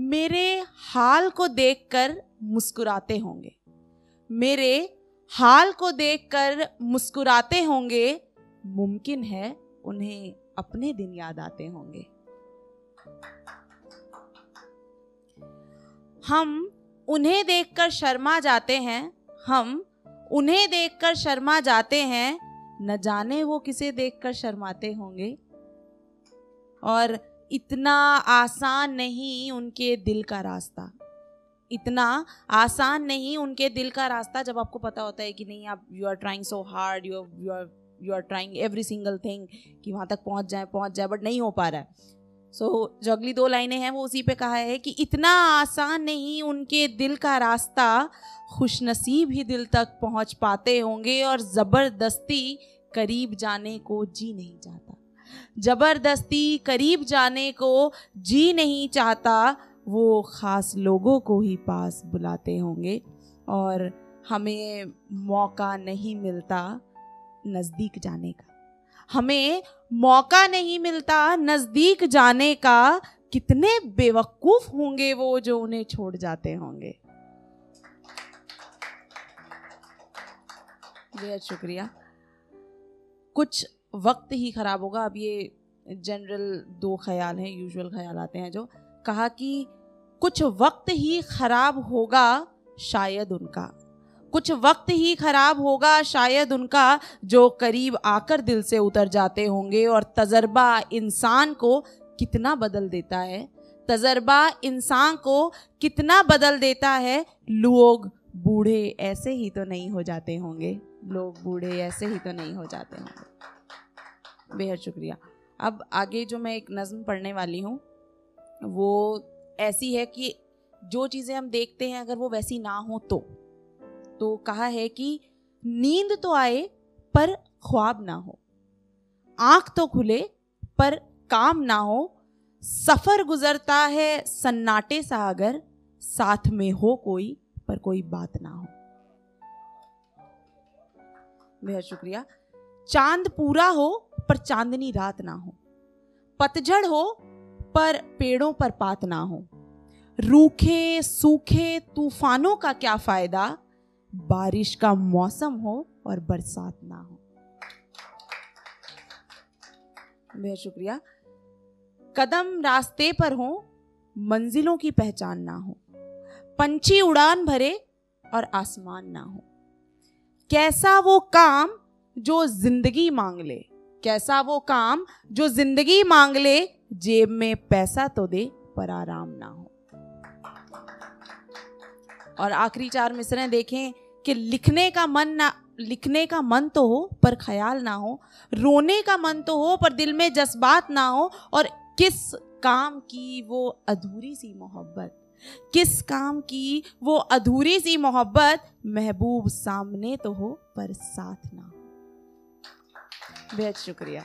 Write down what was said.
मेरे हाल को देखकर मुस्कुराते होंगे। मेरे हाल को देखकर मुस्कुराते होंगे, मुमकिन है उन्हें अपने दिन याद आते होंगे। हम उन्हें देखकर शर्मा जाते हैं, हम उन्हें देखकर शर्मा जाते हैं, न जाने वो किसे देखकर शर्माते होंगे। और इतना आसान नहीं उनके दिल का रास्ता। इतना आसान नहीं उनके दिल का रास्ता जब आपको पता होता है कि नहीं आप you are trying so hard you you are you are trying every single thing कि वहाँ तक पहुँच जाए पहुँच जाए बट नहीं हो पा रहा है। सो so, जो अगली दो लाइनें हैं वो उसी पे कहा है कि इतना आसान नहीं उनके दिल का रास्ता खुशनसीब ही दिल तक पहुँच पाते होंगे और ज़बरदस्ती करीब जाने को जी नहीं चाहता ज़बरदस्ती करीब जाने को जी नहीं चाहता, वो ख़ास लोगों को ही पास बुलाते होंगे और हमें मौका नहीं मिलता नज़दीक जाने का। हमें मौका नहीं मिलता नज़दीक जाने का, कितने बेवकूफ़ होंगे वो जो उन्हें छोड़ जाते होंगे। बेहद शुक्रिया। कुछ वक्त ही खराब होगा। अब ये जनरल दो ख्याल हैं यूजुअल ख्याल आते हैं जो कहा कि कुछ वक्त ही खराब होगा शायद उनका। कुछ वक्त ही खराब होगा शायद उनका जो करीब आकर दिल से उतर जाते होंगे और तजर्बा इंसान को कितना बदल देता है। तजर्बा इंसान को कितना बदल देता है। लोग बूढ़े ऐसे ही तो नहीं हो जाते होंगे। लोग बूढ़े ऐसे ही तो नहीं हो जाते होंगे। बेहद शुक्रिया। अब आगे जो मैं एक नज़म पढ़ने वाली हूँ, वो ऐसी है कि जो चीज़ें हम देखते हैं अगर वो वैसी ना हो तो। तो कहा है कि नींद तो आए, पर ख्वाब ना हो। आँख तो खुले, पर काम ना हो। सफ़र गुजरता है सन्नाटे सा अगर साथ में हो कोई, पर कोई बात ना हो। बेहद शुक्रिया। चाँद पूरा हो पर चांदनी रात ना हो। पतझड़ हो, पर पेड़ों पर पात ना हो। रूखे, सूखे तूफानों का क्या फ़ायदा? बारिश का मौसम हो और बरसात ना हो। बेहद शुक्रिया। कदम रास्ते पर हो, मंजिलों की पहचान ना हो। पंछी उड़ान भरे और आसमान ना हो। कैसा वो काम जो ज़िंदगी मांग ले? कैसा वो काम जो ज़िंदगी मांग ले, जेब में पैसा तो दे, पर आराम ना हो। और आखिरी चार मिसरें देखें कि लिखने का मन ना, लिखने का मन तो हो, पर ख्याल ना हो। रोने का मन तो हो, पर दिल में जज्बात ना हो। और किस काम की वो अधूरी सी मोहब्बत, किस काम की वो अधूरी सी मोहब्बत महबूब सामने तो हो, पर साथ ना बेहद शुक्रिया